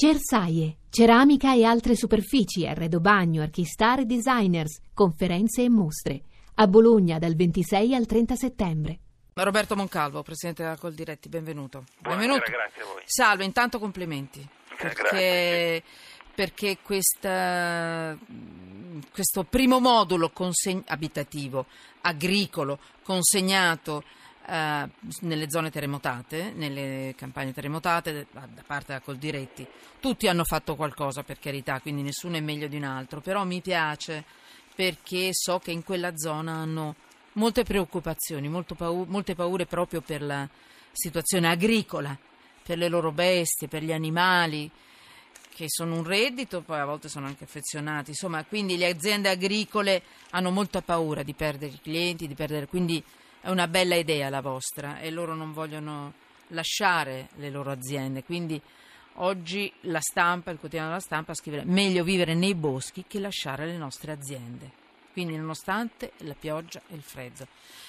Cersaie, ceramica e altre superfici, arredo bagno, archistar e designers, conferenze e mostre. A Bologna dal 26 al 30 settembre. Roberto Moncalvo, presidente della Coldiretti, benvenuto. Buonasera, benvenuto. grazie a voi. Salve, intanto complimenti. Eh, Perché, grazie. perché questa- questo primo modulo conseg- abitativo, agricolo, consegnato eh, nelle zone terremotate, nelle campagne terremotate da da parte della Coldiretti, tutti hanno fatto qualcosa per carità, quindi nessuno è meglio di un altro, però mi piace perché so che in quella zona hanno molte preoccupazioni, molto pau- molte paure proprio per la situazione agricola, per le loro bestie, per gli animali che sono un reddito, poi a volte sono anche affezionati, insomma, quindi le aziende agricole hanno molta paura di perdere i clienti, di perdere, quindi è una bella idea la vostra e loro non vogliono lasciare le loro aziende, quindi oggi la stampa, il quotidiano della stampa scrive meglio vivere nei boschi che lasciare le nostre aziende. Quindi nonostante la pioggia e il freddo.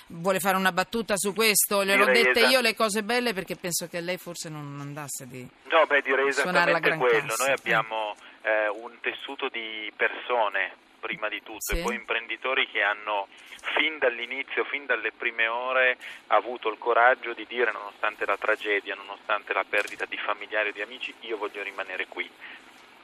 Vuole fare una battuta su questo? Le ho dette io le cose belle perché penso che lei forse non andasse di... No, beh, direi esattamente quello. cassa. Noi abbiamo eh, un tessuto di persone, prima di tutto, Sì. e poi imprenditori che hanno fin dall'inizio, fin dalle prime ore, avuto il coraggio di dire, nonostante la tragedia, nonostante la perdita di familiari o di amici, io voglio rimanere qui.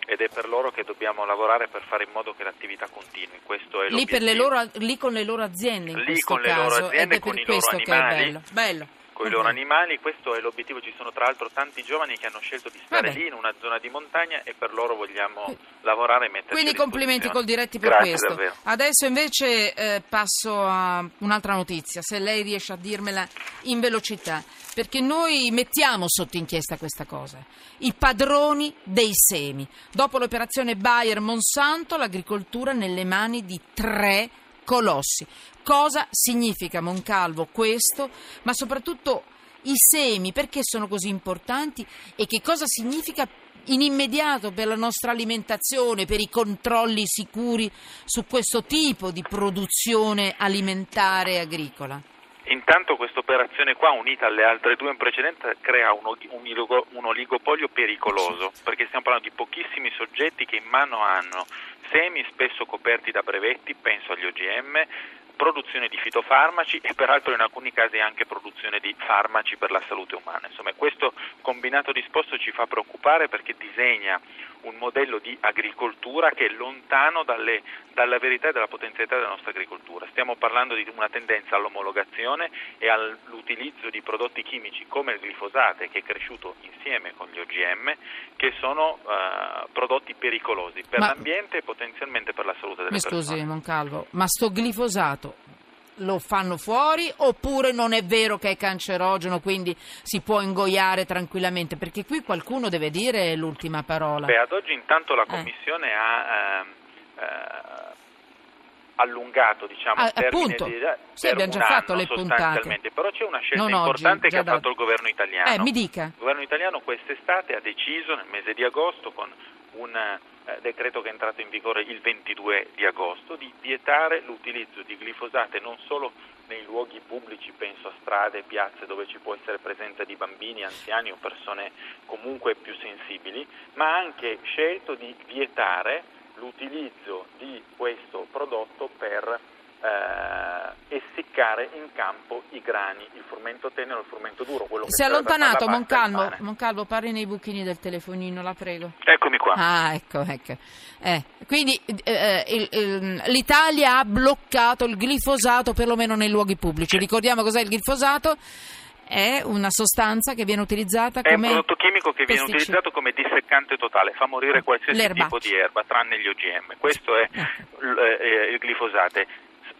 Ed è per loro che dobbiamo lavorare per fare in modo che l'attività continui. Questo è Lì, per loro, lì con le loro aziende in Lì questo con le loro caso aziende, ed è con per i loro questo che è animali. bello. bello. Con i loro animali, questo è l'obiettivo, ci sono tra l'altro tanti giovani che hanno scelto di stare Vabbè. lì in una zona di montagna e per loro vogliamo lavorare e metterci Quindi complimenti col diretti per Grazie, questo. davvero. Adesso invece eh, passo a un'altra notizia, se lei riesce a dirmela in velocità, perché noi mettiamo sotto inchiesta questa cosa. I padroni dei semi. Dopo l'operazione Bayer Monsanto, l'agricoltura nelle mani di tre colossi. Cosa significa Moncalvo questo? Ma soprattutto i semi, perché sono così importanti e che cosa significa in immediato per la nostra alimentazione, per i controlli sicuri su questo tipo di produzione alimentare e agricola? Intanto questa operazione qua, unita alle altre due in precedenza, crea un, un oligopolio pericoloso, perché stiamo parlando di pochissimi soggetti che in mano hanno semi spesso coperti da brevetti, penso agli OGM, produzione di fitofarmaci e peraltro in alcuni casi anche produzione di farmaci per la salute umana. Insomma, questo combinato disposto ci fa preoccupare perché disegna un modello di agricoltura che è lontano dalle, dalla verità e dalla potenzialità della nostra agricoltura. Stiamo parlando di una tendenza all'omologazione e all'utilizzo di prodotti chimici come il glifosate che è cresciuto insieme con gli OGM che sono eh, prodotti pericolosi per Ma- l'ambiente e potenzialmente per la salute delle Mi scusi, persone. Moncalvo, ma sto glifosato lo fanno fuori oppure non è vero che è cancerogeno, quindi si può ingoiare tranquillamente? Perché qui qualcuno deve dire l'ultima parola. Beh, ad oggi intanto la Eh. Commissione ha ehm, eh, allungato diciamo, Ah, il termine appunto. di, Sì, abbiamo già fatto le puntate. però c'è una scelta Non oggi, importante già che ha fatto il governo italiano. Eh, mi dica. Il governo italiano quest'estate ha deciso nel mese di agosto con un eh, decreto che è entrato in vigore il 22 di agosto di vietare l'utilizzo di glifosate non solo nei luoghi pubblici, penso a strade, piazze dove ci può essere presenza di bambini, anziani o persone comunque più sensibili, ma ha anche scelto di vietare l'utilizzo di questo prodotto per eh, essiccare in campo i grani, il frumento tenero e il frumento duro. Quello che Si è allontanato, Moncalvo. Moncalvo, parli nei buchini del telefonino, la prego. Eccomi qua. Ah, ecco, ecco. Eh, quindi eh, il- il- l'Italia ha bloccato il glifosato perlomeno nei luoghi pubblici. Ricordiamo cos'è il glifosato? È una sostanza che viene utilizzata È un come prodotto chimico che viene pesticida. utilizzato come disseccante totale, fa morire qualsiasi L'erba. tipo di erba, tranne gli OGM. Questo è Ecco. l- eh, il glifosate.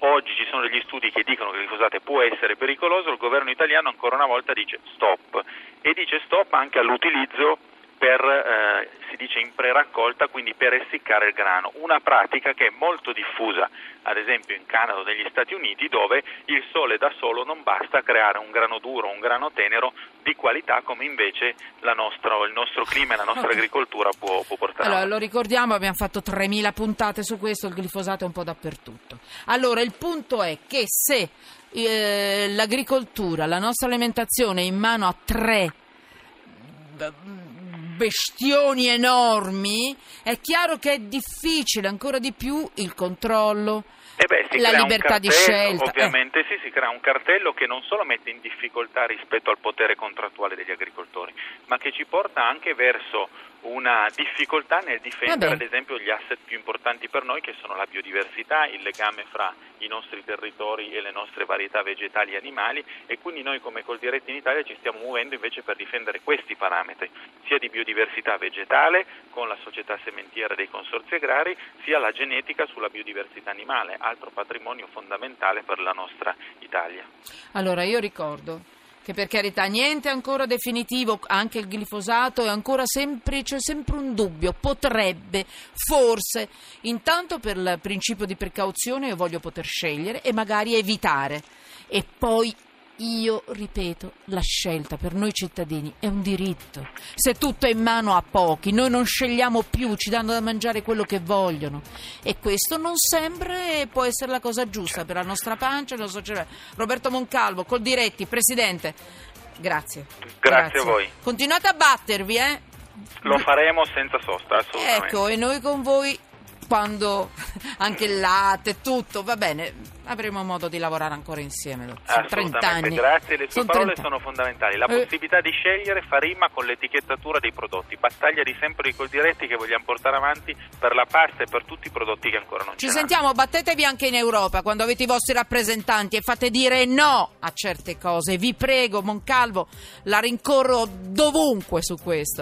Oggi ci sono degli studi che dicono che il glifosate può essere pericoloso, il governo italiano ancora una volta dice stop e dice stop anche all'utilizzo per, eh, si dice in preraccolta, quindi per essiccare il grano, una pratica che è molto diffusa, ad esempio in Canada o negli Stati Uniti, dove il sole da solo non basta a creare un grano duro, un grano tenero di qualità come invece la nostra, il nostro clima e la nostra agricoltura può, può portare. Allora, lo ricordiamo, abbiamo fatto 3.000 puntate su questo, il glifosato è un po' dappertutto. Allora, il punto è che se eh, l'agricoltura, la nostra alimentazione è in mano a tre bestioni enormi, è chiaro che è difficile ancora di più il controllo. Eh beh, la libertà di cartello, scelta. eh. Ovviamente sì, si crea un cartello che non solo mette in difficoltà rispetto al potere contrattuale degli agricoltori, ma che ci porta anche verso una difficoltà nel difendere Vabbè. ad esempio gli asset più importanti per noi che sono la biodiversità, il legame fra i nostri territori e le nostre varietà vegetali e animali e quindi noi come Coldiretti in Italia ci stiamo muovendo invece per difendere questi parametri, sia di biodiversità vegetale con la società sementiera dei consorzi agrari, sia la genetica sulla biodiversità animale, altro patrimonio fondamentale per la nostra Italia. Allora io ricordo che per carità niente è ancora definitivo, anche il glifosato è ancora sempre, c'è sempre un dubbio, potrebbe, forse, intanto per il principio di precauzione io voglio poter scegliere e magari evitare. E poi io ripeto, la scelta per noi cittadini è un diritto. Se tutto è in mano a pochi, noi non scegliamo più, ci danno da mangiare quello che vogliono. E questo non sempre può essere la cosa giusta per la nostra pancia e il nostro cervello. Roberto Moncalvo, col diretti, presidente. Grazie. Grazie a voi. Continuate a battervi, eh? Lo faremo senza sosta, assolutamente. Ecco, e noi con voi quando anche il latte, tutto, va bene, avremo modo di lavorare ancora insieme. Sono 30 Assolutamente, anni. grazie, le sue Sono parole 30 sono fondamentali. La Eh. possibilità di scegliere fa rima con l'etichettatura dei prodotti, battaglia di sempre di Coldiretti che vogliamo portare avanti per la pasta e per tutti i prodotti che ancora non Ci ce sentiamo, battetevi anche in Europa quando avete i vostri rappresentanti e fate dire no a certe cose. Vi prego, Moncalvo, la rincorro dovunque su questo.